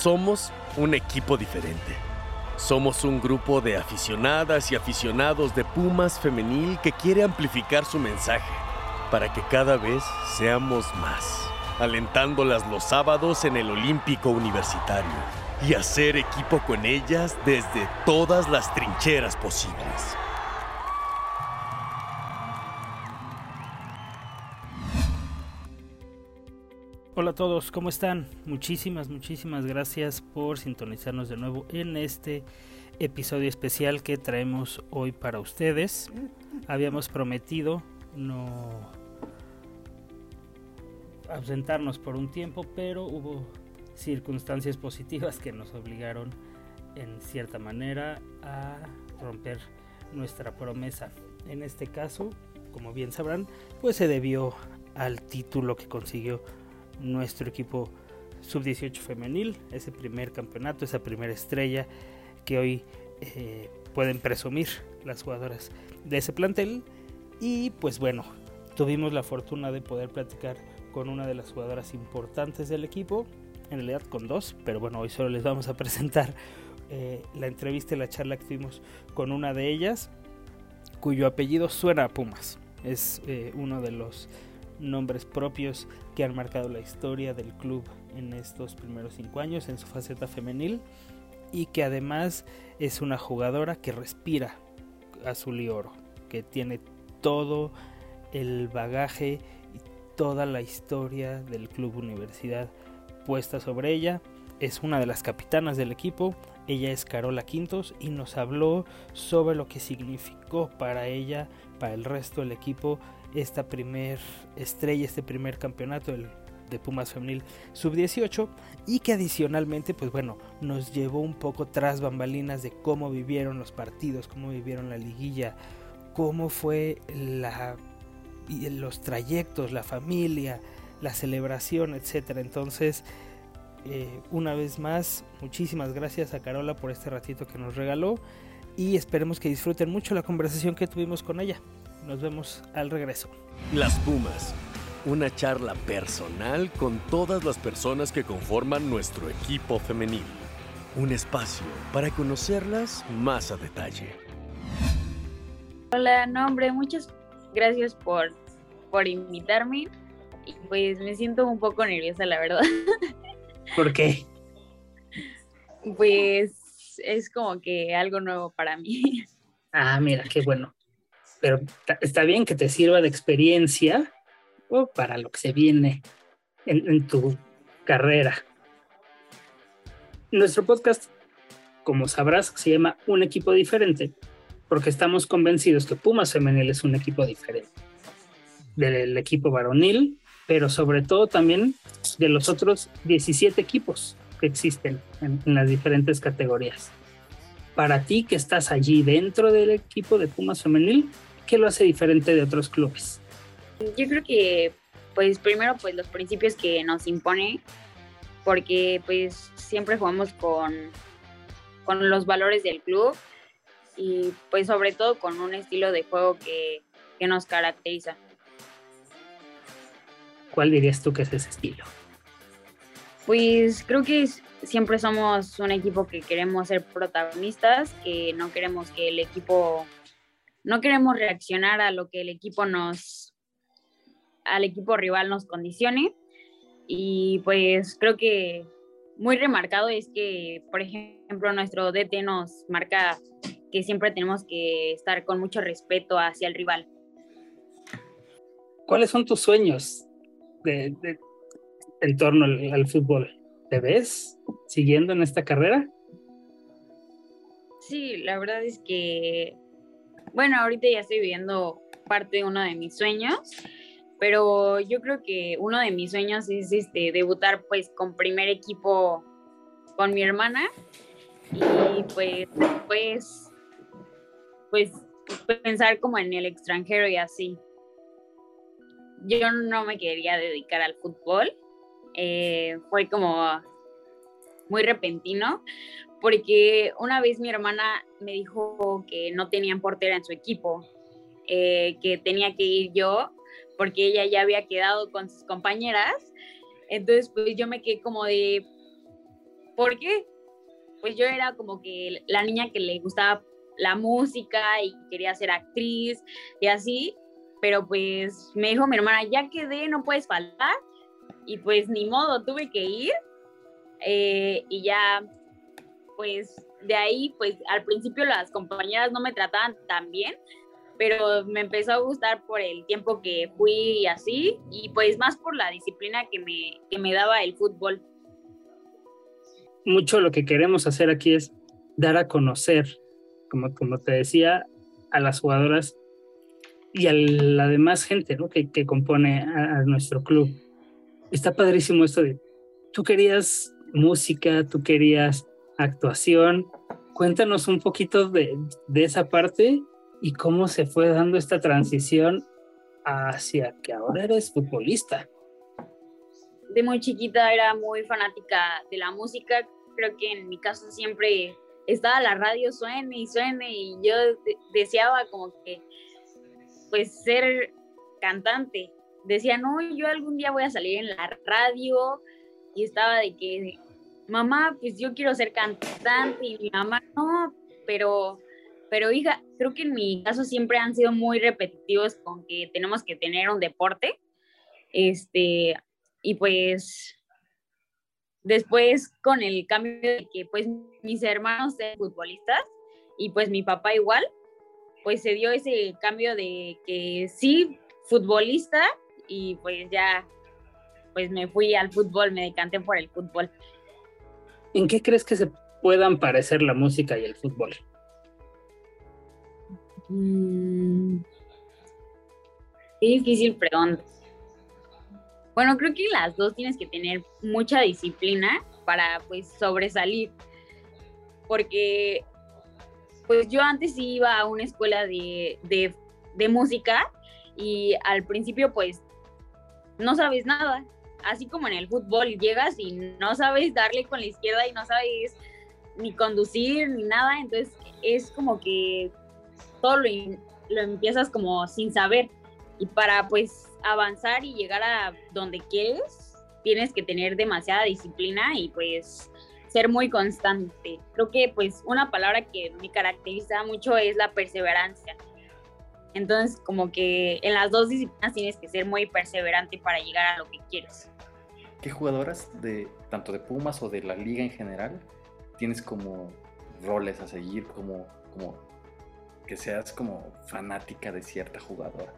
Somos un equipo diferente. Somos un grupo de aficionadas y aficionados de Pumas femenil que quiere amplificar su mensaje para que cada vez seamos más, alentándolas los sábados en el Olímpico Universitario y hacer equipo con ellas desde todas las trincheras posibles. Todos, ¿cómo están? Muchísimas, muchísimas gracias por sintonizarnos de nuevo en este episodio especial que traemos hoy para ustedes. Habíamos prometido no ausentarnos por un tiempo, pero hubo circunstancias positivas que nos obligaron en cierta manera a romper nuestra promesa. En este caso, como bien sabrán, pues se debió al título que consiguió nuestro equipo sub-18 femenil, ese primer campeonato, esa primera estrella que hoy eh, pueden presumir las jugadoras de ese plantel. Y pues bueno, tuvimos la fortuna de poder platicar con una de las jugadoras importantes del equipo, en realidad con dos, pero bueno, hoy solo les vamos a presentar eh, la entrevista y la charla que tuvimos con una de ellas, cuyo apellido suena a Pumas. Es eh, uno de los nombres propios que han marcado la historia del club en estos primeros cinco años en su faceta femenil y que además es una jugadora que respira azul y oro, que tiene todo el bagaje y toda la historia del club universidad puesta sobre ella. Es una de las capitanas del equipo, ella es Carola Quintos y nos habló sobre lo que significó para ella, para el resto del equipo, esta primer estrella, este primer campeonato de Pumas Femenil Sub-18 y que adicionalmente, pues bueno, nos llevó un poco tras bambalinas de cómo vivieron los partidos, cómo vivieron la liguilla, cómo fue la, los trayectos, la familia, la celebración, etcétera. Entonces, eh, una vez más, muchísimas gracias a Carola por este ratito que nos regaló y esperemos que disfruten mucho la conversación que tuvimos con ella. Nos vemos al regreso. Las Pumas. Una charla personal con todas las personas que conforman nuestro equipo femenil. Un espacio para conocerlas más a detalle. Hola, nombre, muchas gracias por, por invitarme. Y pues me siento un poco nerviosa, la verdad. ¿Por qué? Pues es como que algo nuevo para mí. Ah, mira, qué bueno pero está bien que te sirva de experiencia para lo que se viene en, tu carrera. Nuestro podcast, como sabrás, se llama Un equipo diferente, porque estamos convencidos que Pumas Femenil es un equipo diferente del equipo varonil, pero sobre todo también de los otros 17 equipos que existen en las diferentes categorías. Para ti que estás allí dentro del equipo de Pumas Femenil, ¿Qué lo hace diferente de otros clubes? Yo creo que, pues primero, pues los principios que nos impone, porque pues siempre jugamos con, con los valores del club y pues sobre todo con un estilo de juego que, que nos caracteriza. ¿Cuál dirías tú que es ese estilo? Pues creo que siempre somos un equipo que queremos ser protagonistas, que no queremos que el equipo no queremos reaccionar a lo que el equipo nos, al equipo rival nos condicione. Y pues creo que muy remarcado es que, por ejemplo, nuestro DT nos marca que siempre tenemos que estar con mucho respeto hacia el rival. ¿Cuáles son tus sueños de, en torno al, al, fútbol? ¿Te ves siguiendo en esta carrera? Sí, la verdad es que bueno, ahorita ya estoy viviendo parte de uno de mis sueños, pero yo creo que uno de mis sueños es este, debutar pues con primer equipo con mi hermana y pues después pues pensar como en el extranjero y así. Yo no me quería dedicar al fútbol, eh, fue como muy repentino, porque una vez mi hermana me dijo que no tenían portera en su equipo, eh, que tenía que ir yo, porque ella ya había quedado con sus compañeras. Entonces, pues yo me quedé como de, ¿por qué? Pues yo era como que la niña que le gustaba la música y quería ser actriz y así, pero pues me dijo mi hermana, ya quedé, no puedes faltar, y pues ni modo, tuve que ir, eh, y ya, pues de ahí, pues al principio las compañeras no me trataban tan bien, pero me empezó a gustar por el tiempo que fui y así, y pues más por la disciplina que me, que me daba el fútbol. Mucho lo que queremos hacer aquí es dar a conocer, como, como te decía, a las jugadoras y a la demás gente ¿no? que, que compone a, nuestro club. Está padrísimo esto de, tú querías música, tú querías actuación. Cuéntanos un poquito de, de esa parte y cómo se fue dando esta transición hacia que ahora eres futbolista. De muy chiquita era muy fanática de la música. Creo que en mi caso siempre estaba la radio suene y suene y yo deseaba como que pues ser cantante. Decía, no, yo algún día voy a salir en la radio y estaba de que, mamá, pues yo quiero ser cantante y mi mamá, no, pero, pero hija, creo que en mi caso siempre han sido muy repetitivos con que tenemos que tener un deporte. Este, y pues después con el cambio de que pues mis hermanos sean futbolistas y pues mi papá igual, pues se dio ese cambio de que sí, futbolista y pues ya, pues me fui al fútbol, me decanté por el fútbol. ¿En qué crees que se puedan parecer la música y el fútbol? Mm, qué difícil pregunta. Bueno, creo que las dos tienes que tener mucha disciplina para pues sobresalir. Porque pues yo antes iba a una escuela de, música y al principio pues no sabes nada. Así como en el fútbol, llegas y no sabes darle con la izquierda y no sabes ni conducir ni nada, entonces es como que todo lo, lo empiezas como sin saber. Y para pues avanzar y llegar a donde quieres, tienes que tener demasiada disciplina y pues ser muy constante. Creo que pues una palabra que me caracteriza mucho es la perseverancia. Entonces como que en las dos disciplinas tienes que ser muy perseverante para llegar a lo que quieres. ¿Qué jugadoras de tanto de Pumas o de la liga en general tienes como roles a seguir, como, como que seas como fanática de cierta jugadora?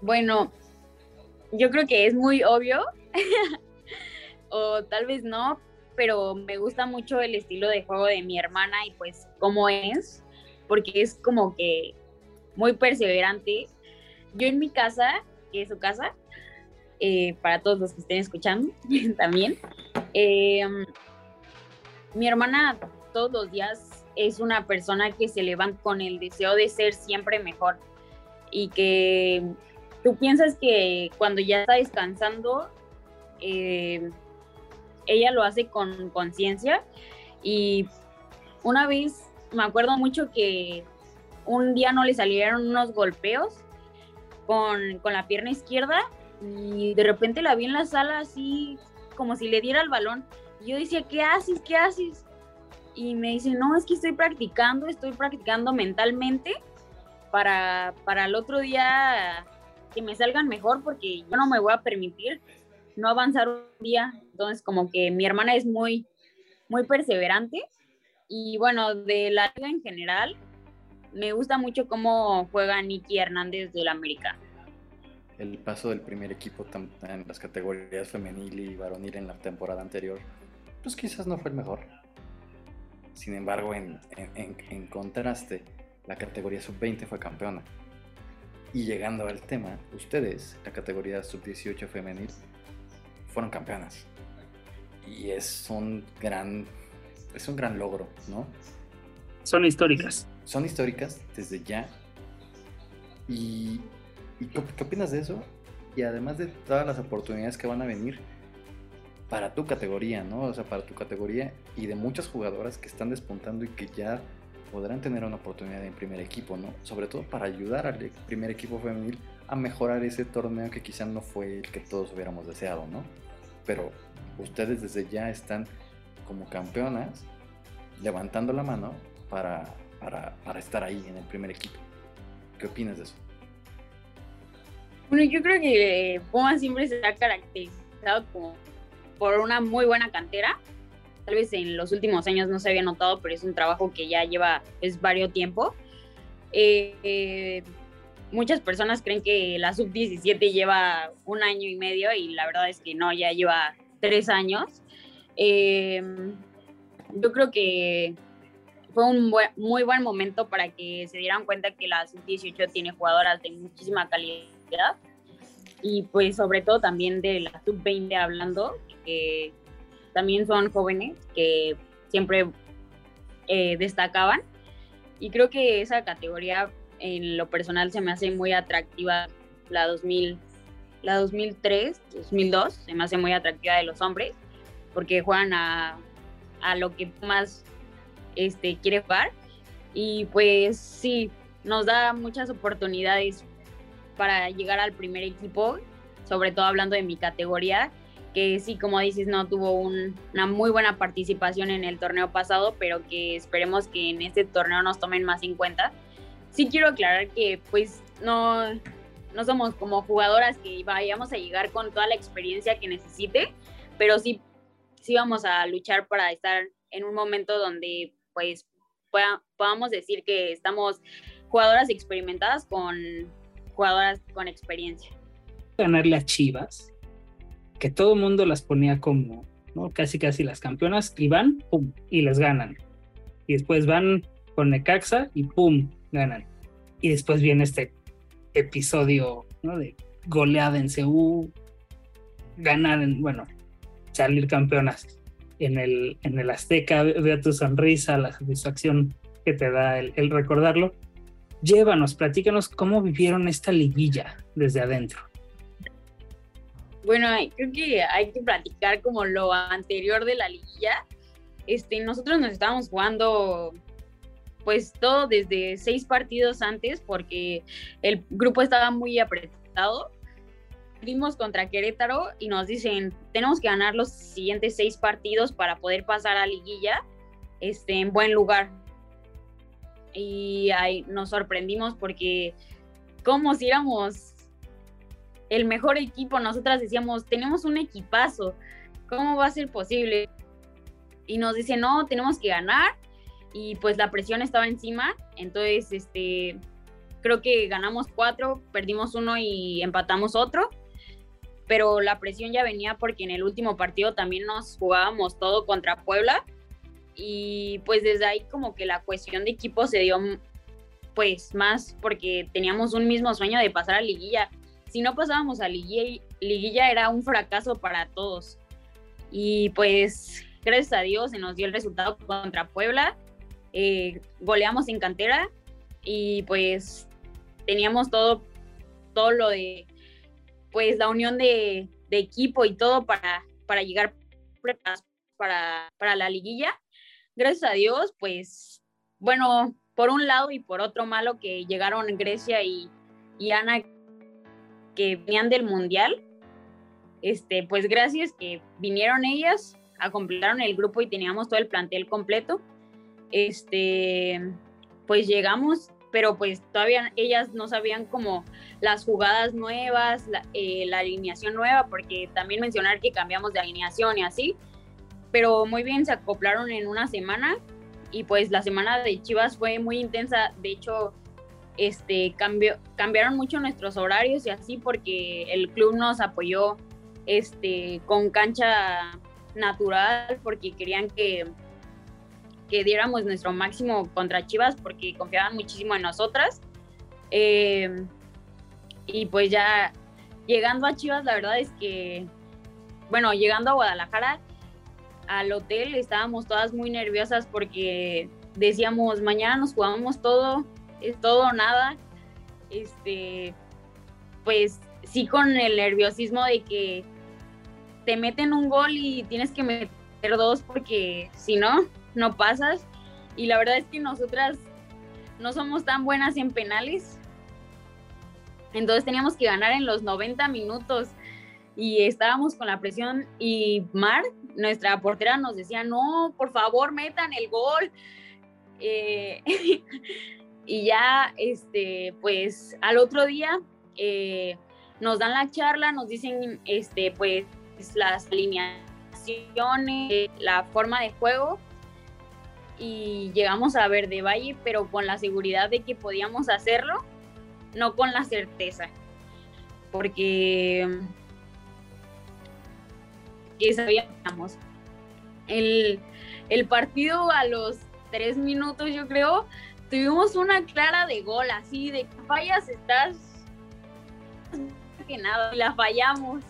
Bueno, yo creo que es muy obvio o tal vez no, pero me gusta mucho el estilo de juego de mi hermana y pues cómo es, porque es como que muy perseverante. Yo en mi casa, es su casa, eh, para todos los que estén escuchando también, em, mi hermana todos los días es una persona que se levanta con el deseo de ser siempre mejor y que tú piensas que cuando ya está descansando, eh, ella lo hace con conciencia. Y una vez me acuerdo mucho que un día no le salieron unos golpeos con, la pierna izquierda y de repente la vi en la sala así como si le diera el balón. Y yo decía, ¿qué haces? ¿Qué haces? Y me dice, no, es que estoy practicando, estoy practicando mentalmente para, para el otro día que me salgan mejor porque yo no me voy a permitir no avanzar un día. Entonces, como que mi hermana es muy, muy perseverante. Y bueno, de la liga en general, me gusta mucho cómo juega Nicky Hernández del América. El paso del primer equipo en las categorías femenil y varonil en la temporada anterior, pues quizás no fue el mejor. Sin embargo, en, en, en contraste, la categoría sub-20 fue campeona. Y llegando al tema, ustedes, la categoría sub-18 femenil, fueron campeonas. Y es un gran, es un gran logro, ¿no? Son históricas. Son históricas desde ya. ¿Y, qué, opinas de eso? Y además de todas las oportunidades que van a venir para tu categoría, ¿no? O sea, para tu categoría y de muchas jugadoras que están despuntando y que ya podrán tener una oportunidad en primer equipo, ¿no? Sobre todo para ayudar al primer equipo femenil a mejorar ese torneo que quizás no fue el que todos hubiéramos deseado, ¿no? pero ustedes desde ya están como campeonas levantando la mano para, para, para estar ahí en el primer equipo. ¿Qué opinas de eso? Bueno, yo creo que Pumas siempre se ha caracterizado como por una muy buena cantera. Tal vez en los últimos años no se había notado, pero es un trabajo que ya lleva es varios tiempo. Eh, eh, muchas personas creen que la sub-17 lleva un año y medio y la verdad es que no, ya lleva tres años. Eh, yo creo que fue un muy buen momento para que se dieran cuenta que la sub-18 tiene jugadoras de muchísima calidad. Y pues sobre todo también de la sub-20 hablando, que también son jóvenes que siempre eh, destacaban. Y creo que esa categoría en lo personal se me hace muy atractiva. La 2000 la 2003 2002 se me hace muy atractiva de los hombres porque juegan a, a lo que más este quiere jugar y pues sí nos da muchas oportunidades para llegar al primer equipo, sobre todo hablando de mi categoría, que sí, como dices, no tuvo una muy buena participación en el torneo pasado, pero que esperemos que en este torneo nos tomen más en cuenta. Sí quiero aclarar que pues no, no somos como jugadoras que vayamos a llegar con toda la experiencia que necesite, pero sí, sí vamos a luchar para estar en un momento donde pues podamos decir que estamos jugadoras experimentadas con jugadoras con experiencia. Ganarle a Chivas, que todo el mundo las ponía como ¿no? casi casi las campeonas, y van, pum, y les ganan. Y después van con Necaxa y pum, ganan. Y después viene este episodio ¿no? de goleada en CU, ganar, en, bueno, salir campeonas en el, en el Azteca, veo tu sonrisa, la satisfacción que te da el recordarlo llévanos, platícanos cómo vivieron esta liguilla desde adentro. Bueno, creo que hay que platicar como lo anterior de la liguilla. Este, nosotros nos estábamos jugando pues todo desde seis partidos antes porque el grupo estaba muy apretado. Fuimos contra Querétaro y nos dicen, tenemos que ganar los siguientes seis partidos para poder pasar a liguilla este, en buen lugar y ahí nos sorprendimos porque como si éramos el mejor equipo, nosotras decíamos, tenemos un equipazo, ¿cómo va a ser posible? Y nos dice, no, tenemos que ganar y pues la presión estaba encima, entonces este, creo que ganamos cuatro, perdimos uno y empatamos otro, pero la presión ya venía porque en el último partido también nos jugábamos todo contra Puebla y pues desde ahí como que la cuestión de equipo se dio pues más porque teníamos un mismo sueño de pasar a liguilla. Si no pasábamos a liguilla, liguilla era un fracaso para todos. Y pues gracias a Dios se nos dio el resultado contra Puebla. Eh, goleamos en cantera y pues teníamos todo, todo lo de pues la unión de, equipo y todo para, para llegar para, para la liguilla gracias a Dios, pues, bueno, por un lado y por otro malo que llegaron Grecia y, y Ana que venían del Mundial, este, pues gracias que vinieron ellas, a completaron el grupo y teníamos todo el plantel completo. Este, pues llegamos, pero pues todavía ellas no sabían como las jugadas nuevas, la, eh, la alineación nueva, porque también mencionar que cambiamos de alineación y así pero muy bien se acoplaron en una semana y pues la semana de Chivas fue muy intensa, de hecho este cambiaron mucho nuestros horarios y así porque el club nos apoyó este con cancha natural porque querían que que diéramos nuestro máximo contra Chivas porque confiaban muchísimo en nosotras eh, y pues ya llegando a Chivas la verdad es que bueno llegando a Guadalajara al hotel estábamos todas muy nerviosas porque decíamos, mañana nos jugamos todo, es todo nada. Este, pues sí con el nerviosismo de que te meten un gol y tienes que meter dos porque si no, no pasas. Y la verdad es que nosotras no somos tan buenas en penales. Entonces teníamos que ganar en los 90 minutos. y estábamos con la presión y Mar, nuestra portera, nos decía, no, por favor, metan el gol. Eh, y ya, este, pues al otro día eh, nos dan la charla, nos dicen, este, pues las alineaciones, la forma de juego y llegamos a ver de Valle, pero con la seguridad de que podíamos hacerlo, no con la certeza, porque que sabíamos. El, el partido a los tres minutos, yo creo, tuvimos una clara de gol, así de que fallas, estás que nada, la fallamos.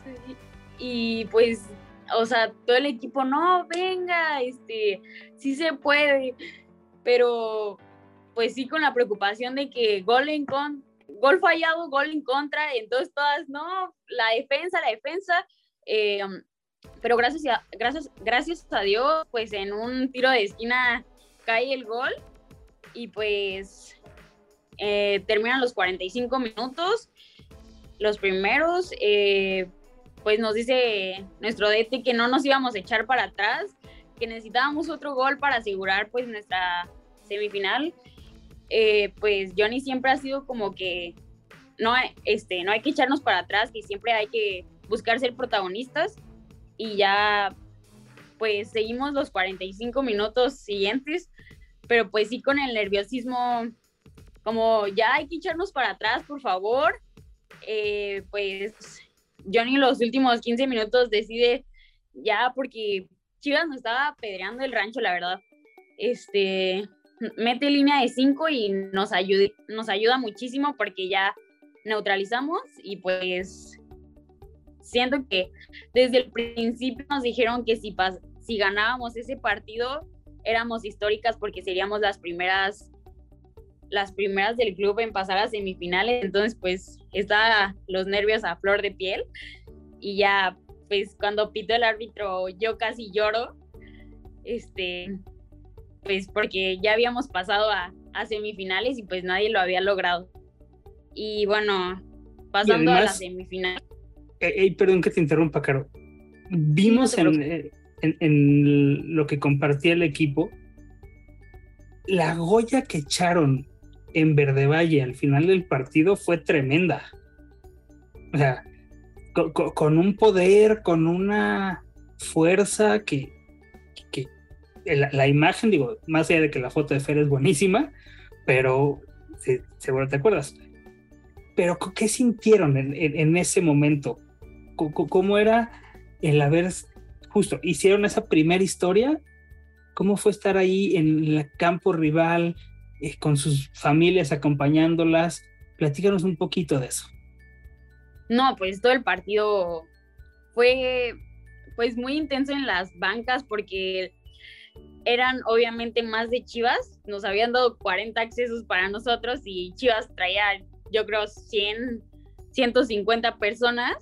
Y pues, o sea, todo el equipo, no, venga, este, sí se puede, pero pues sí con la preocupación de que gol en con, gol fallado, gol en contra, entonces todas, no, la defensa, la defensa, eh, pero gracias a, gracias, gracias a Dios, pues en un tiro de esquina cae el gol y pues eh, terminan los 45 minutos, los primeros, eh, pues nos dice nuestro DT que no nos íbamos a echar para atrás, que necesitábamos otro gol para asegurar pues nuestra semifinal. Eh, pues Johnny siempre ha sido como que no, este, no hay que echarnos para atrás, que siempre hay que buscar ser protagonistas y ya pues seguimos los 45 minutos siguientes, pero pues sí con el nerviosismo, como ya hay que echarnos para atrás, por favor, eh, pues Johnny los últimos 15 minutos decide ya porque Chivas nos estaba apedreando el rancho, la verdad. Este, mete línea de 5 y nos ayuda, nos ayuda muchísimo porque ya neutralizamos y pues siento que desde el principio nos dijeron que si, si ganábamos ese partido éramos históricas porque seríamos las primeras las primeras del club en pasar a semifinales, entonces pues está los nervios a flor de piel y ya pues cuando pito el árbitro yo casi lloro, este, pues porque ya habíamos pasado a, a semifinales y pues nadie lo había logrado. Y bueno, pasando a la semifinal. Eh, perdón que te interrumpa, Caro. Vimos eh, en, en, lo que compartía el equipo la goya que echaron en Verde Valle al final del partido fue tremenda. O sea, con, un poder, con una fuerza que, que la, imagen, digo, más allá de que la foto de Fer es buenísima, pero seguro te acuerdas. Pero ¿qué sintieron en ese momento? cómo era el haber, justo, hicieron esa primera historia, cómo fue estar ahí en el campo rival, con sus familias acompañándolas. Platícanos un poquito de eso. No, pues todo el partido fue pues muy intenso en las bancas porque eran obviamente más de Chivas, nos habían dado 40 accesos para nosotros y Chivas traía yo creo 100, 150 personas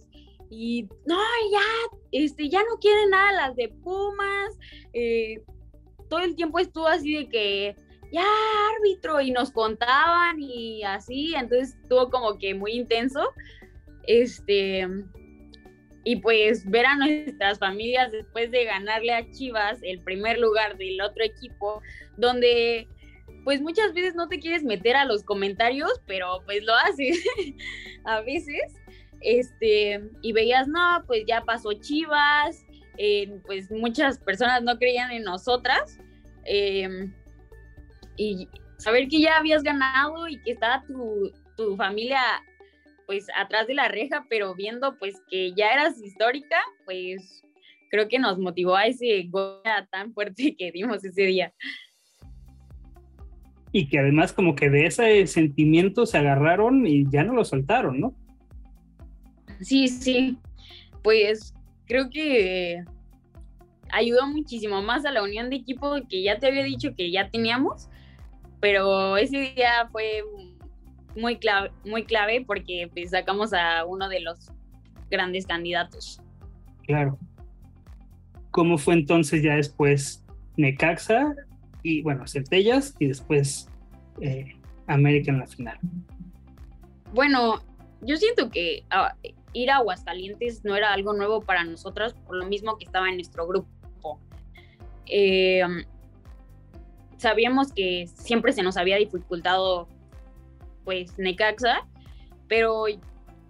y no, ya, este, ya no quieren nada las de Pumas, eh, todo el tiempo estuvo así de que, ya, árbitro, y nos contaban y así, entonces estuvo como que muy intenso, este, y pues ver a nuestras familias después de ganarle a Chivas el primer lugar del otro equipo, donde pues muchas veces no te quieres meter a los comentarios, pero pues lo haces a veces este, y veías, no, pues ya pasó Chivas, eh, pues muchas personas no creían en nosotras, em, y saber que ya habías ganado y que estaba tu, tu familia pues atrás de la reja, pero viendo pues que ya eras histórica, pues creo que nos motivó a ese gol tan fuerte que dimos ese día. Y que además como que de ese sentimiento se agarraron y ya no lo soltaron, ¿no? Sí, sí, pues creo que ayudó muchísimo más a la unión de equipo que ya te había dicho que ya teníamos, pero ese día fue muy clave, muy clave porque pues, sacamos a uno de los grandes candidatos. Claro. ¿Cómo fue entonces ya después Necaxa y bueno, Centellas y después eh, América en la final? Bueno, yo siento que ah, ir a Aguascalientes no era algo nuevo para nosotros, por lo mismo que estaba en nuestro grupo. Eh, sabíamos que siempre se nos había dificultado pues Necaxa, pero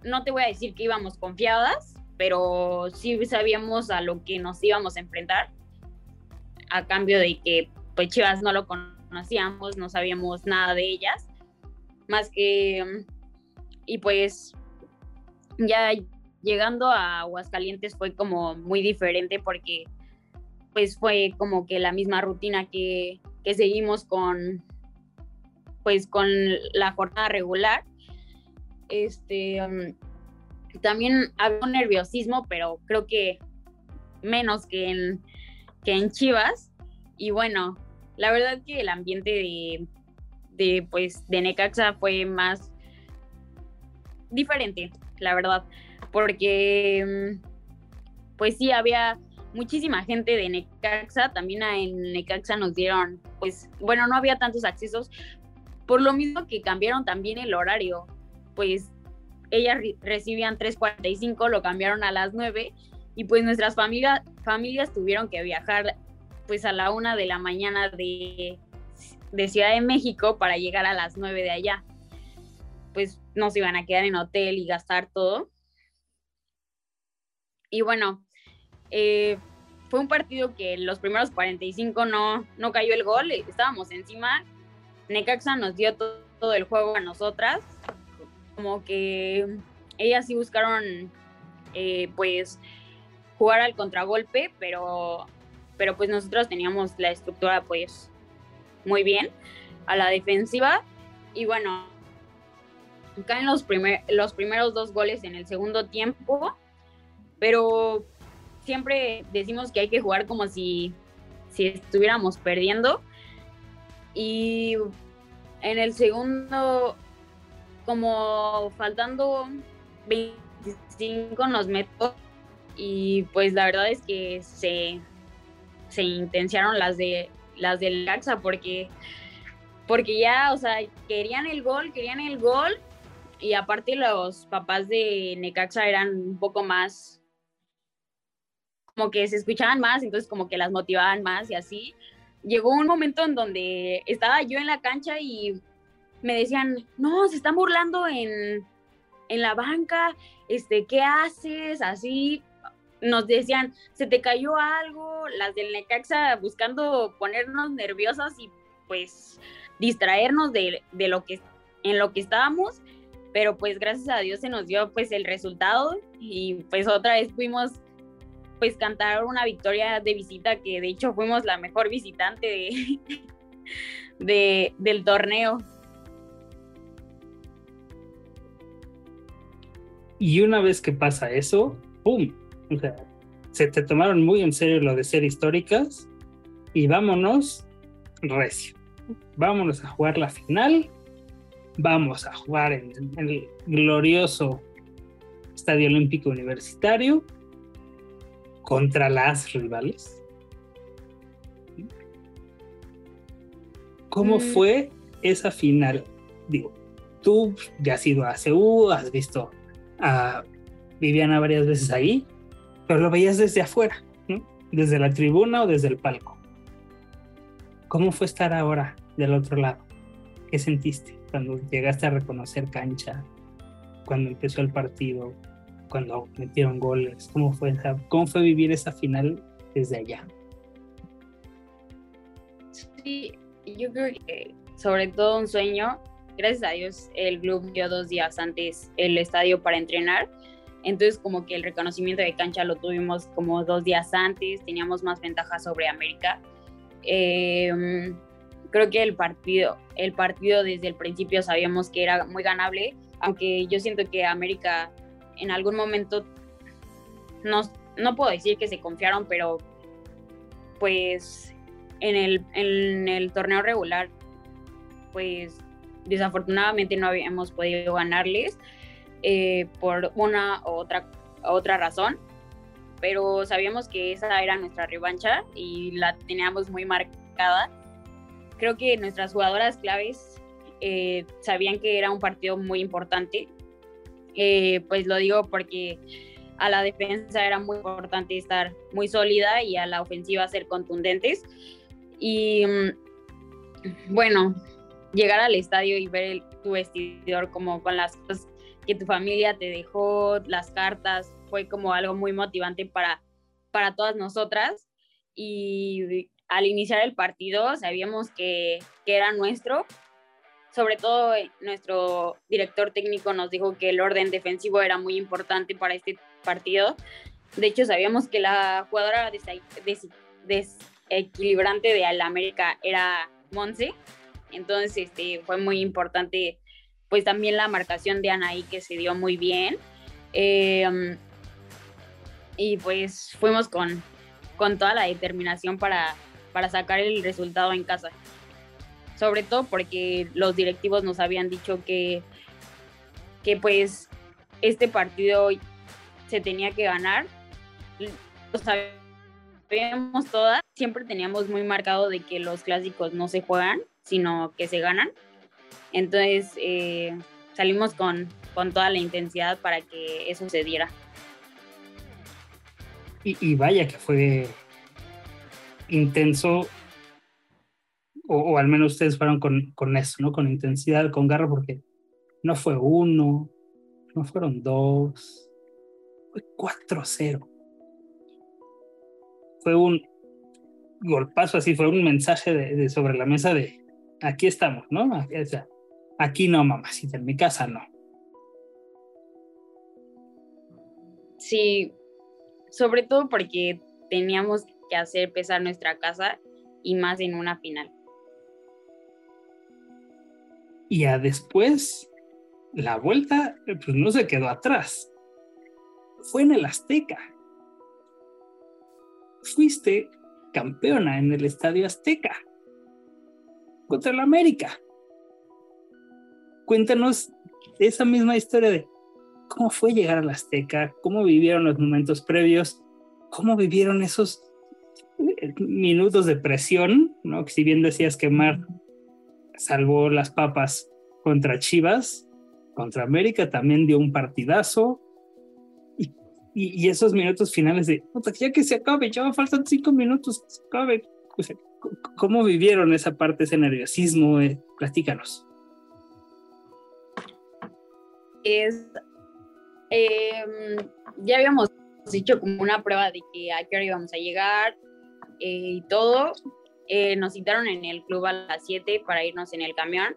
no te voy a decir que íbamos confiadas, pero sí sabíamos a lo que nos íbamos a enfrentar, a cambio de que pues Chivas no lo conocíamos, no sabíamos nada de ellas, más que, y pues ya llegando a Aguascalientes fue como muy diferente porque pues fue como que la misma rutina que, que seguimos con pues con la jornada regular. Este um, también había un nerviosismo, pero creo que menos que en, que en Chivas. Y bueno, la verdad que el ambiente de, de, pues, de Necaxa fue más diferente, la verdad, porque pues sí había muchísima gente de Necaxa, también en Necaxa nos dieron, pues bueno, no había tantos accesos, por lo mismo que cambiaron también el horario, pues ellas recibían 3.45, lo cambiaron a las 9 y pues nuestras familias, familias tuvieron que viajar pues a la una de la mañana de, de Ciudad de México para llegar a las 9 de allá. Pues nos iban a quedar en hotel y gastar todo. Y bueno, eh, fue un partido que los primeros 45 no, no cayó el gol, estábamos encima. Necaxa nos dio todo el juego a nosotras como que ellas sí buscaron eh, pues jugar al contragolpe, pero, pero pues nosotros teníamos la estructura pues muy bien a la defensiva y bueno, caen los, primer, los primeros dos goles en el segundo tiempo, pero siempre decimos que hay que jugar como si, si estuviéramos perdiendo. Y en el segundo como faltando 25 nos meto. Y pues la verdad es que se, se las de las del Caxa porque porque ya, o sea, querían el gol, querían el gol. Y aparte los papás de Necaxa eran un poco más como que se escuchaban más, entonces como que las motivaban más y así. Llegó un momento en donde estaba yo en la cancha y me decían, no, se están burlando en, la banca, este, ¿qué haces? Así, nos decían, se te cayó algo, las del Necaxa buscando ponernos nerviosas y pues distraernos de, lo que, en lo que estábamos, pero pues gracias a Dios se nos dio pues el resultado y pues otra vez fuimos pues cantar una victoria de visita que de hecho fuimos la mejor visitante de, de del torneo. Y una vez que pasa eso, ¡pum! Se te tomaron muy en serio lo de ser históricas y vámonos recio. Vámonos a jugar la final. Vamos a jugar en, el glorioso Estadio Olímpico Universitario contra las rivales. ¿Cómo mm. fue esa final? Digo, tú ya has ido a CU, has visto a Viviana varias veces ahí, pero lo veías desde afuera, desde la tribuna o desde el palco. ¿Cómo fue estar ahora del otro lado? ¿Qué sentiste cuando llegaste a reconocer cancha? Cuando empezó el partido, cuando metieron goles, ¿cómo fue, cómo fue vivir esa final desde allá? Sí, yo creo que sobre todo un sueño gracias a Dios el club dio dos días antes el estadio para entrenar. Entonces como que el reconocimiento de cancha lo tuvimos como dos días antes, teníamos más ventaja sobre América. Em, creo que el partido, el partido desde el principio sabíamos que era muy ganable, aunque yo siento que América en algún momento, no, no puedo decir que se confiaron, pero pues en el, en el torneo regular, pues desafortunadamente no habíamos podido ganarles eh, por una u otra, otra razón, pero sabíamos que esa era nuestra revancha y la teníamos muy marcada. Creo que nuestras jugadoras claves eh, sabían que era un partido muy importante Eh, pues lo digo porque a la defensa era muy importante estar muy sólida y a la ofensiva ser contundentes. Y mm, bueno, llegar al estadio y ver tu vestidor como con las cosas que tu familia te dejó, las cartas, fue como algo muy motivante para, para todas nosotras. Y al iniciar el partido sabíamos que, que era nuestro. Sobre todo eh, nuestro director técnico nos dijo que el orden defensivo era muy importante para este partido. De hecho, sabíamos que la jugadora desequilibrante de Al América era Monse. Entonces, este, fue muy importante, pues también la marcación de Anaí que se dio muy bien. Em, y pues fuimos con, con toda la determinación para, para sacar el resultado en casa. Sobre todo porque los directivos nos habían dicho que, que pues este partido se tenía que ganar. Lo sabíamos todas, siempre teníamos muy marcado de que los clásicos no se juegan, sino que se ganan. Entonces eh, salimos con, con toda la intensidad para que eso se diera. Y, vaya que fue intenso, o, al menos ustedes fueron con, con, eso, ¿no? Con intensidad, con garra, porque no fue uno, no fueron dos, fue 4-0. Fue un golpazo así, fue un mensaje de, sobre la mesa de aquí estamos, ¿no? O sea, aquí no, mamacita, en mi casa no. Sí, sobre todo porque teníamos que hacer pesar nuestra casa y más en una final. Y ya después, la vuelta, pues no se quedó atrás fue en el Azteca. Fuiste campeona en el Estadio Azteca contra el América. Cuéntanos esa misma historia de cómo fue llegar al Azteca, cómo vivieron los momentos previos, cómo vivieron esos eh, minutos de presión, ¿no? Si bien decías que Mar salvó las papas contra Chivas, contra América también dio un partidazo, y, esos minutos finales de, ya que se acabe, ya faltan cinco minutos, se acabe. ¿Cómo vivieron esa parte, ese nerviosismo? Eh, platícanos. Es, em, ya habíamos hecho como una prueba de que a qué hora íbamos a llegar eh, y todo. Eh, nos citaron en el club a las 7 para irnos en el camión.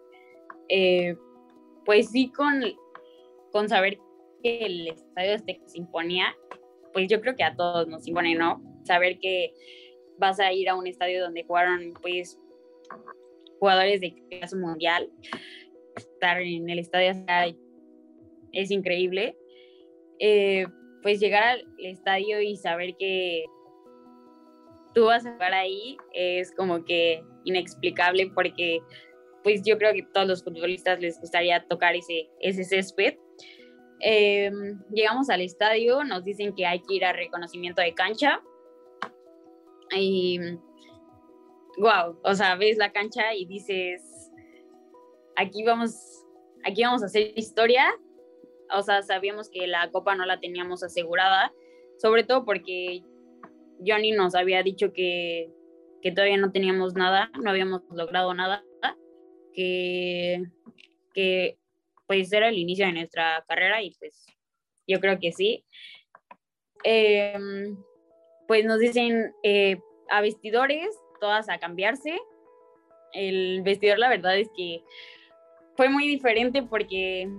pues sí, con, con saber que el estadio este se imponía, pues yo creo que a todos nos impone, ¿no? Saber que vas a ir a un estadio donde jugaron, pues, jugadores de clase mundial, estar en el estadio es increíble. Eh, pues llegar al estadio y saber que tú vas a jugar ahí es como que inexplicable porque pues yo creo que a todos los futbolistas les gustaría tocar ese, ese césped Em, llegamos al estadio, nos dicen que hay que ir a reconocimiento de cancha. Y wow, o sea, ves la cancha y dices, aquí vamos, aquí vamos a hacer historia. O sea, sabíamos que la copa no la teníamos asegurada, sobre todo porque Johnny nos había dicho que, que todavía no teníamos nada, no habíamos logrado nada, que, que pues era el inicio de nuestra carrera y pues yo creo que sí. Em, pues nos dicen eh, a vestidores, todas a cambiarse. El vestidor la verdad es que fue muy diferente porque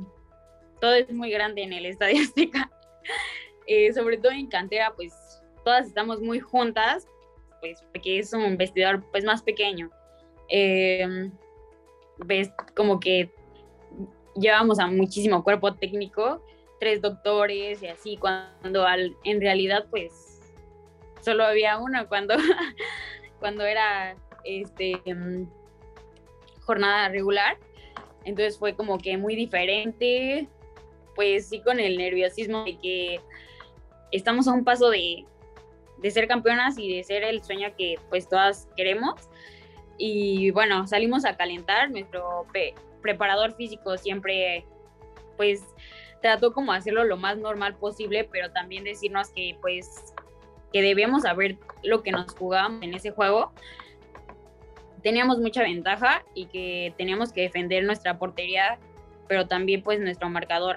todo es muy grande en el Estadio Azteca. Eh, sobre todo en cantera, pues todas estamos muy juntas, pues porque es un vestidor pues más pequeño. Em, ves como que llevamos a muchísimo cuerpo técnico, tres doctores y así, cuando al, en realidad pues solo había uno cuando, cuando era este, mm, jornada regular. Entonces fue como que muy diferente, pues sí con el nerviosismo de que estamos a un paso de, de ser campeonas y de ser el sueño que pues todas queremos. Y bueno, salimos a calentar, nuestro preparador físico siempre pues trató como hacerlo lo más normal posible, pero también decirnos que pues que debíamos saber lo que nos jugábamos en ese juego. Teníamos mucha ventaja y que teníamos que defender nuestra portería, pero también pues nuestro marcador.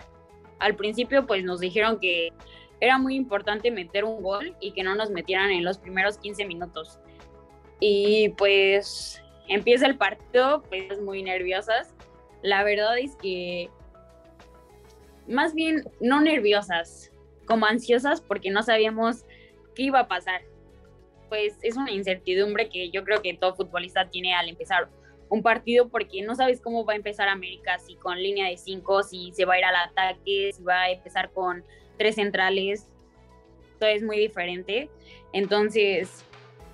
Al principio pues nos dijeron que era muy importante meter un gol y que no nos metieran en los primeros 15 minutos. Y pues empieza el partido, pues muy nerviosas. La verdad es que más bien no nerviosas, como ansiosas porque no sabíamos qué iba a pasar. Pues es una incertidumbre que yo creo que todo futbolista tiene al empezar un partido porque no sabes cómo va a empezar América, si con línea de cinco, si se va a ir al ataque, si va a empezar con tres centrales. Todo es muy diferente. Entonces,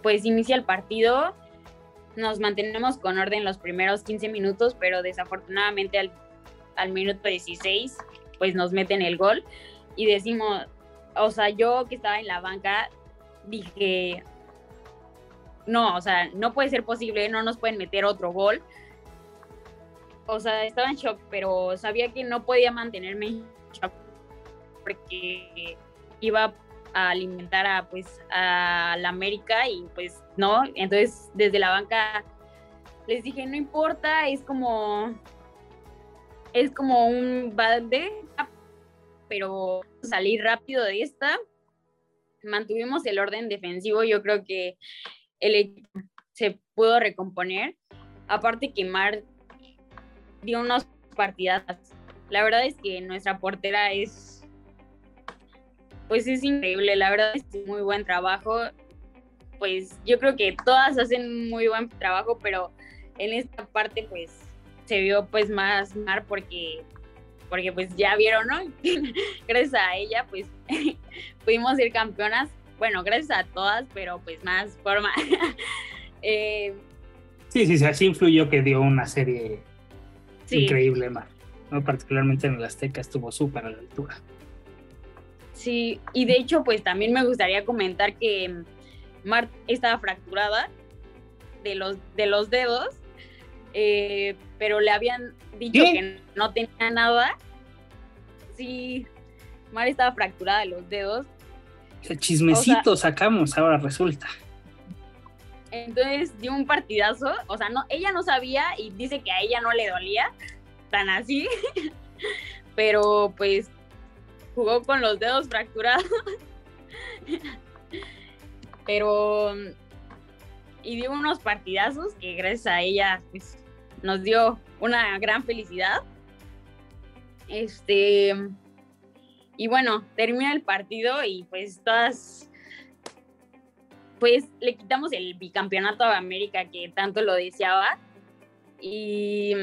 pues inicia el partido, nos mantenemos con orden los primeros 15 minutos, pero desafortunadamente al, al minuto 16 pues nos meten el gol y decimos, o sea, yo que estaba en la banca dije, no, o sea, no puede ser posible, no nos pueden meter otro gol. O sea, estaba en shock, pero sabía que no podía mantenerme en shock porque iba a alimentar a pues a la América y pues no, entonces desde la banca les dije, no importa, es como es como un balde, pero salir rápido de esta. Mantuvimos el orden defensivo, yo creo que el equipo se pudo recomponer. Aparte que Mar dio unos partidas. La verdad es que nuestra portera es pues es increíble, la verdad es muy buen trabajo. Pues yo creo que todas hacen muy buen trabajo, pero en esta parte pues se vio pues más Mar porque porque pues ya vieron, ¿no? gracias a ella pues pudimos ser campeonas, bueno, gracias a todas, pero pues más forma. eh, sí, sí, sí, así influyó que dio una serie increíble, Mar. ¿no? Particularmente en el Azteca estuvo súper a la altura. Sí, y de hecho pues también me gustaría comentar que Mar estaba fracturada de los, de los dedos eh, pero le habían dicho que no tenía nada. Sí, Mari estaba fracturada de los dedos. El chismecito sacamos, ahora resulta. Entonces dio un partidazo, o sea, no, ella no sabía y dice que a ella no le dolía tan así, pero pues jugó con los dedos fracturados. pero y dio unos partidazos que gracias a ella pues nos dio una gran felicidad. Este, y bueno, termina el partido y pues todas, pues le quitamos el bicampeonato a América que tanto lo deseaba y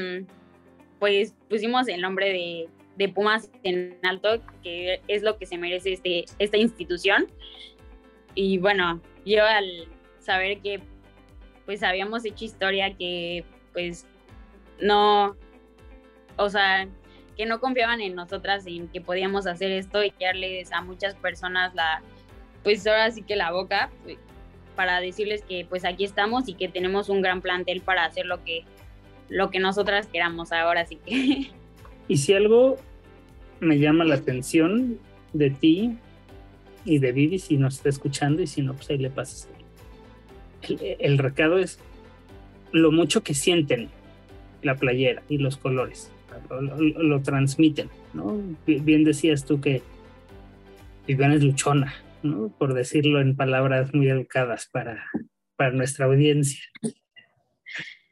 pues pusimos el nombre de, de Pumas en alto, que es lo que se merece este, esta institución. Y bueno, yo al saber que pues habíamos hecho historia, que pues no, o sea, que no confiaban en nosotras, en que podíamos hacer esto y darles a muchas personas la, pues ahora sí que la boca, pues, para decirles que pues aquí estamos y que tenemos un gran plantel para hacer lo que, lo que nosotras queramos ahora sí que. Y si algo me llama la atención de ti y de Vivi, si nos está escuchando y si no, pues ahí le pasas. El, el recado es lo mucho que sienten la playera y los colores, lo, transmiten, ¿no? Bien decías tú que Viviana es luchona, ¿no? Por decirlo en palabras muy educadas para, para nuestra audiencia.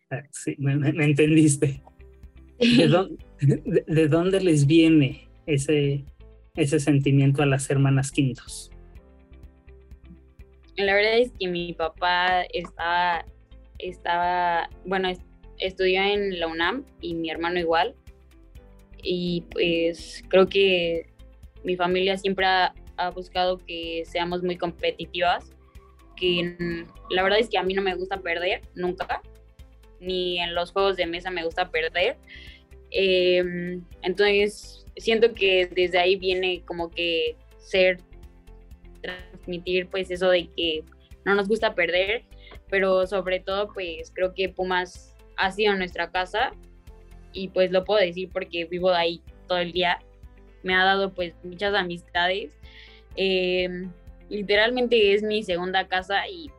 Ah, sí, me, entendiste. ¿De dónde, les viene ese, ese sentimiento a las hermanas Quintos? La verdad es que mi papá estaba, bueno, estudió en la UNAM y mi hermano igual. Y pues creo que mi familia siempre ha, buscado que seamos muy competitivas, que la verdad es que a mí no me gusta perder, nunca, ni en los juegos de mesa me gusta perder. Em, entonces, siento que desde ahí viene como que ser, transmitir pues eso de que no nos gusta perder, pero sobre todo pues creo que Pumas ha sido nuestra casa y pues lo puedo decir porque vivo de ahí todo el día me ha dado pues muchas amistades. Eh, literalmente es mi segunda casa y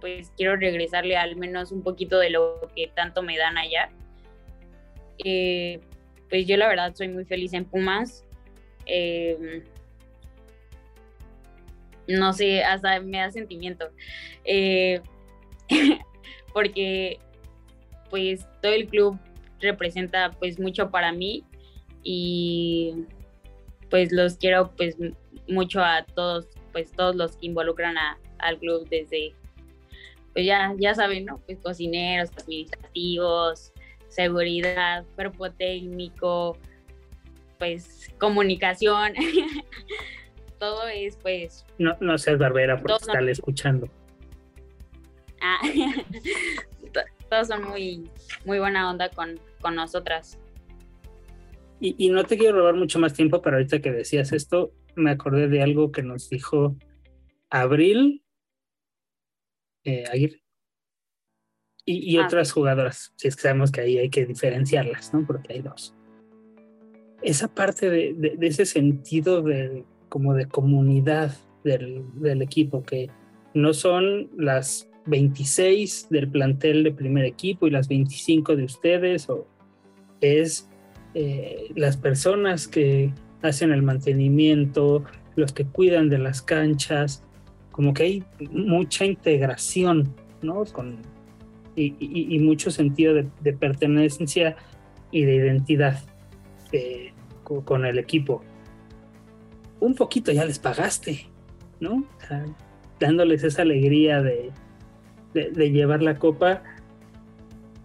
pues quiero regresarle al menos un poquito de lo que tanto me dan allá. Eh, pues yo la verdad soy muy feliz en Pumas. Eh, no sé, hasta me da sentimiento. Eh, porque pues todo el club representa pues mucho para mí y pues los quiero pues mucho a todos, pues todos los que involucran al club desde, pues ya, ya saben, ¿no? Pues cocineros, administrativos, seguridad, cuerpo técnico, pues comunicación. Todo es pues... No, no seas barbera porque están escuchando. Ah, todos son muy, muy buena onda con, con nosotras. Y, no te quiero robar mucho más tiempo, pero ahorita que decías esto, me acordé de algo que nos dijo Abril eh, Aguirre y, ah, otras jugadoras. Si es que sabemos que ahí hay que diferenciarlas, ¿no? Porque hay dos. Esa parte de, de, ese sentido de como de comunidad del, del, equipo, que no son las 26 del plantel de primer equipo y las 25 de ustedes, o es eh, las personas que hacen el mantenimiento, los que cuidan de las canchas, como que hay mucha integración, ¿no? Con, y, mucho sentido de, pertenencia y de identidad eh, con, el equipo. Un poquito ya les pagaste, ¿no? dándoles esa alegría de, de, llevar la copa,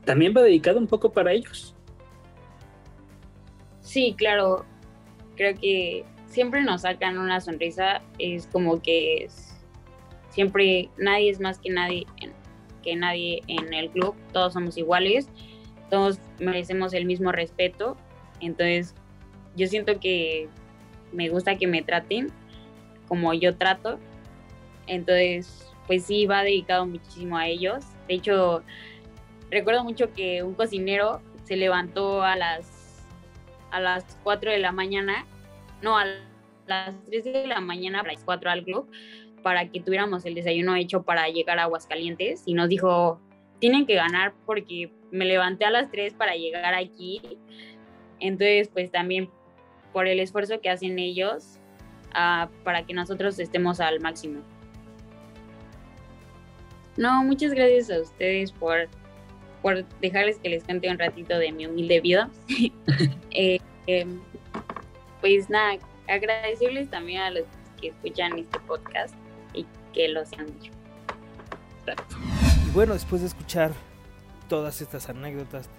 también va dedicado un poco para ellos. Sí, claro. Creo que siempre nos sacan una sonrisa. Es como que siempre nadie es más que nadie que nadie en el club, todos somos iguales, todos merecemos el mismo respeto, entonces yo siento que me gusta que me traten como yo trato, entonces pues sí va dedicado muchísimo a ellos, de hecho recuerdo mucho que un cocinero se levantó a las a las 4 de la mañana, no, a las 3 de la mañana a las 4 al club para que tuviéramos el desayuno hecho para llegar a Aguascalientes y nos dijo, tienen que ganar porque me levanté a las 3 para llegar aquí. Entonces, pues también por el esfuerzo que hacen ellos uh, para que nosotros estemos al máximo. No, muchas gracias a ustedes por, por dejarles que les cuente un ratito de mi humilde vida. eh, eh, pues nada, agradecerles también a los que escuchan este podcast que lo sean mucho. Y bueno, después de escuchar todas estas anécdotas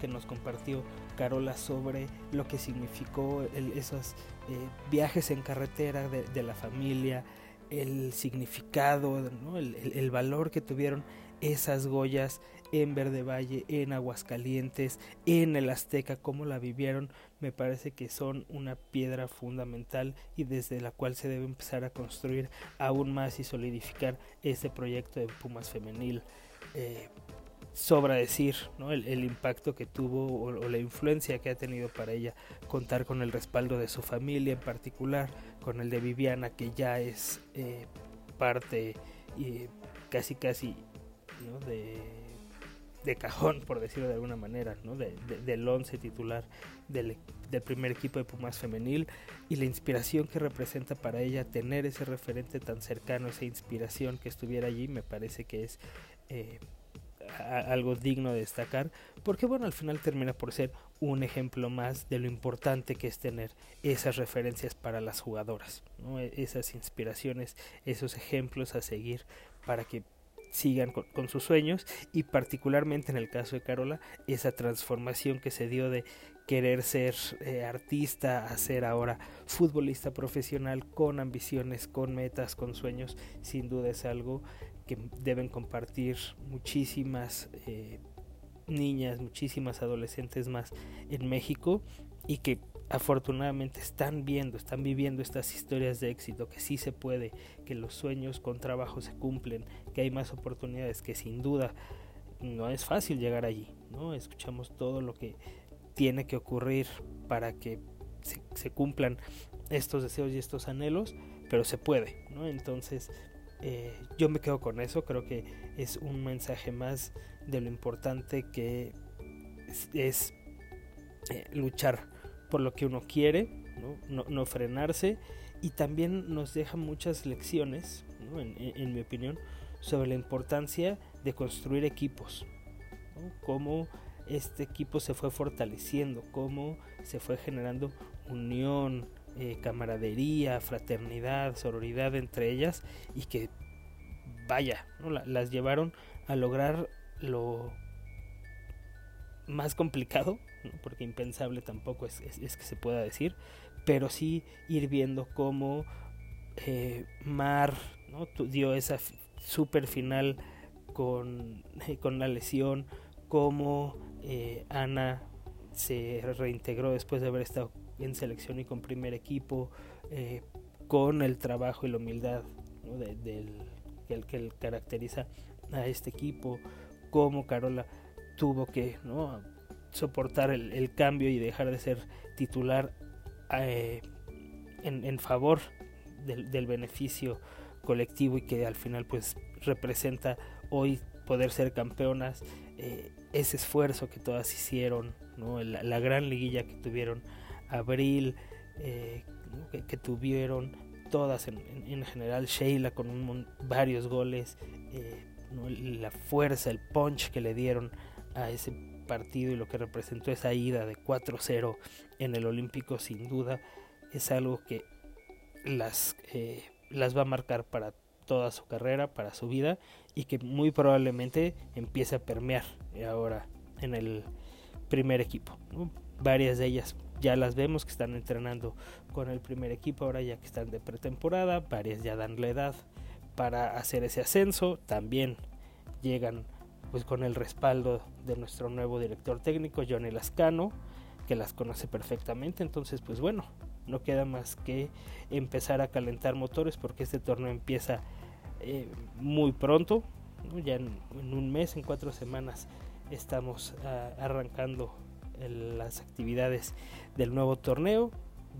que nos compartió Carola sobre lo que significó esos eh, viajes en carretera de, la familia, el significado, el, valor que tuvieron esas Goyas en Verde Valle, en Aguascalientes, en el Azteca, cómo la vivieron, me parece que son una piedra fundamental y desde la cual se debe empezar a construir aún más y solidificar ese proyecto de Pumas Femenil. Eh, sobra decir ¿no? el, impacto que tuvo o, la influencia que ha tenido para ella contar con el respaldo de su familia en particular, con el de Viviana que ya es eh, parte y casi casi de de cajón, por decirlo de alguna manera, ¿no? del once titular del, del, primer equipo de Pumas femenil y la inspiración que representa para ella tener ese referente tan cercano, esa inspiración que estuviera allí, me parece que es eh, algo digno de destacar, porque bueno, al final termina por ser un ejemplo más de lo importante que es tener esas referencias para las jugadoras, ¿no? E, esas inspiraciones, esos ejemplos a seguir para que sigan con, sus sueños y particularmente en el caso de Carola esa transformación que se dio de querer ser eh, artista a ser ahora futbolista profesional con ambiciones, con metas, con sueños, sin duda es algo que deben compartir muchísimas eh, niñas, muchísimas adolescentes más en México y que afortunadamente están viendo, están viviendo estas historias de éxito, que sí se puede, que los sueños con trabajo se cumplen, que hay más oportunidades, que sin duda no es fácil llegar allí, ¿no? Escuchamos todo lo que tiene que ocurrir para que se, cumplan estos deseos y estos anhelos, pero se puede, ¿no? Entonces, eh, yo me quedo con eso, creo que es un mensaje más de lo importante que es, eh, luchar por lo que uno quiere, ¿no? frenarse. Y también nos deja muchas lecciones, en, mi opinión, sobre la importancia de construir equipos, cómo este equipo se fue fortaleciendo, cómo se fue generando unión, eh, camaradería, fraternidad, sororidad entre ellas y que vaya, las llevaron a lograr lo más complicado, porque impensable tampoco es, que se pueda decir, pero sí ir viendo cómo eh, Mar ¿no? dio esa super final con, con la lesión, cómo eh, Ana se reintegró después de haber estado en selección y con primer equipo, eh, con el trabajo y la humildad del, que, caracteriza a este equipo, cómo Carola tuvo que. Soportar el, cambio y dejar de ser titular eh, en, favor del, beneficio colectivo y que al final pues representa hoy poder ser campeonas, eh, ese esfuerzo que todas hicieron, ¿no? la, gran liguilla que tuvieron, Abril, eh, que, tuvieron todas en, general, Sheila con varios goles, la fuerza, el punch que le dieron a ese partido y lo que representó esa ida de 4-0 en el Olímpico sin duda es algo que las, eh, las va a marcar para toda su carrera, para su vida y que muy probablemente empiece a permear ahora en el primer equipo. Varias de ellas ya las vemos que están entrenando con el primer equipo ahora ya que están de pretemporada, varias ya dan la edad para hacer ese ascenso, también llegan pues con el respaldo de nuestro nuevo director técnico Johnny Lascano que las conoce perfectamente. Entonces pues bueno no queda más que empezar a calentar motores porque este torneo empieza eh, muy pronto ya en, un mes en cuatro semanas estamos ah, arrancando las actividades del nuevo torneo.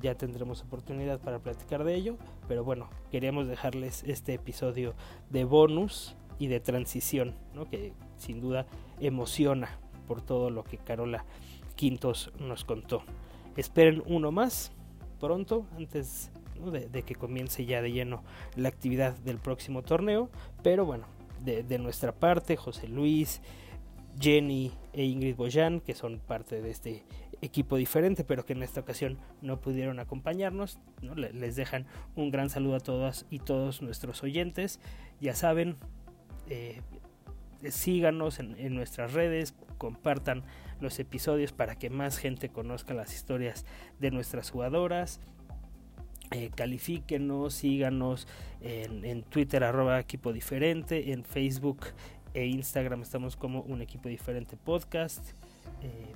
Ya tendremos oportunidad para platicar de ello pero bueno queríamos dejarles este episodio de bonus y de transición, ¿no? que sin duda emociona por todo lo que Carola Quintos nos contó. Esperen uno más pronto, antes de, que comience ya de lleno la actividad del próximo torneo, pero bueno, de, nuestra parte, José Luis, Jenny e Ingrid Boyan, que son parte de este equipo diferente, pero que en esta ocasión no pudieron acompañarnos. ¿no? Les dejan un gran saludo a todas y todos nuestros oyentes. Ya saben, eh, síganos en, nuestras redes, compartan los episodios para que más gente conozca las historias de nuestras jugadoras. Eh, califíquenos, síganos en, Twitter arroba equipo diferente, en Facebook e Instagram estamos como un equipo diferente podcast. Eh,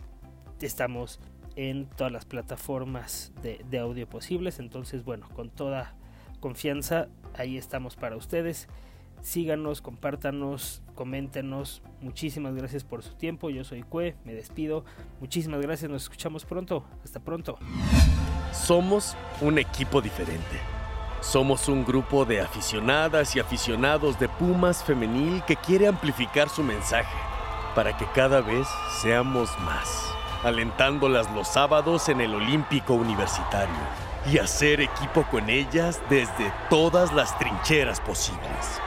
estamos en todas las plataformas de audio posibles, entonces bueno, con toda confianza ahí estamos para ustedes síganos, compártanos, coméntenos. Muchísimas gracias por su tiempo. Yo soy Cue, me despido. Muchísimas gracias, nos escuchamos pronto. Hasta pronto. Somos un equipo diferente. Somos un grupo de aficionadas y aficionados de Pumas femenil que quiere amplificar su mensaje para que cada vez seamos más, alentándolas los sábados en el Olímpico Universitario y hacer equipo con ellas desde todas las trincheras posibles.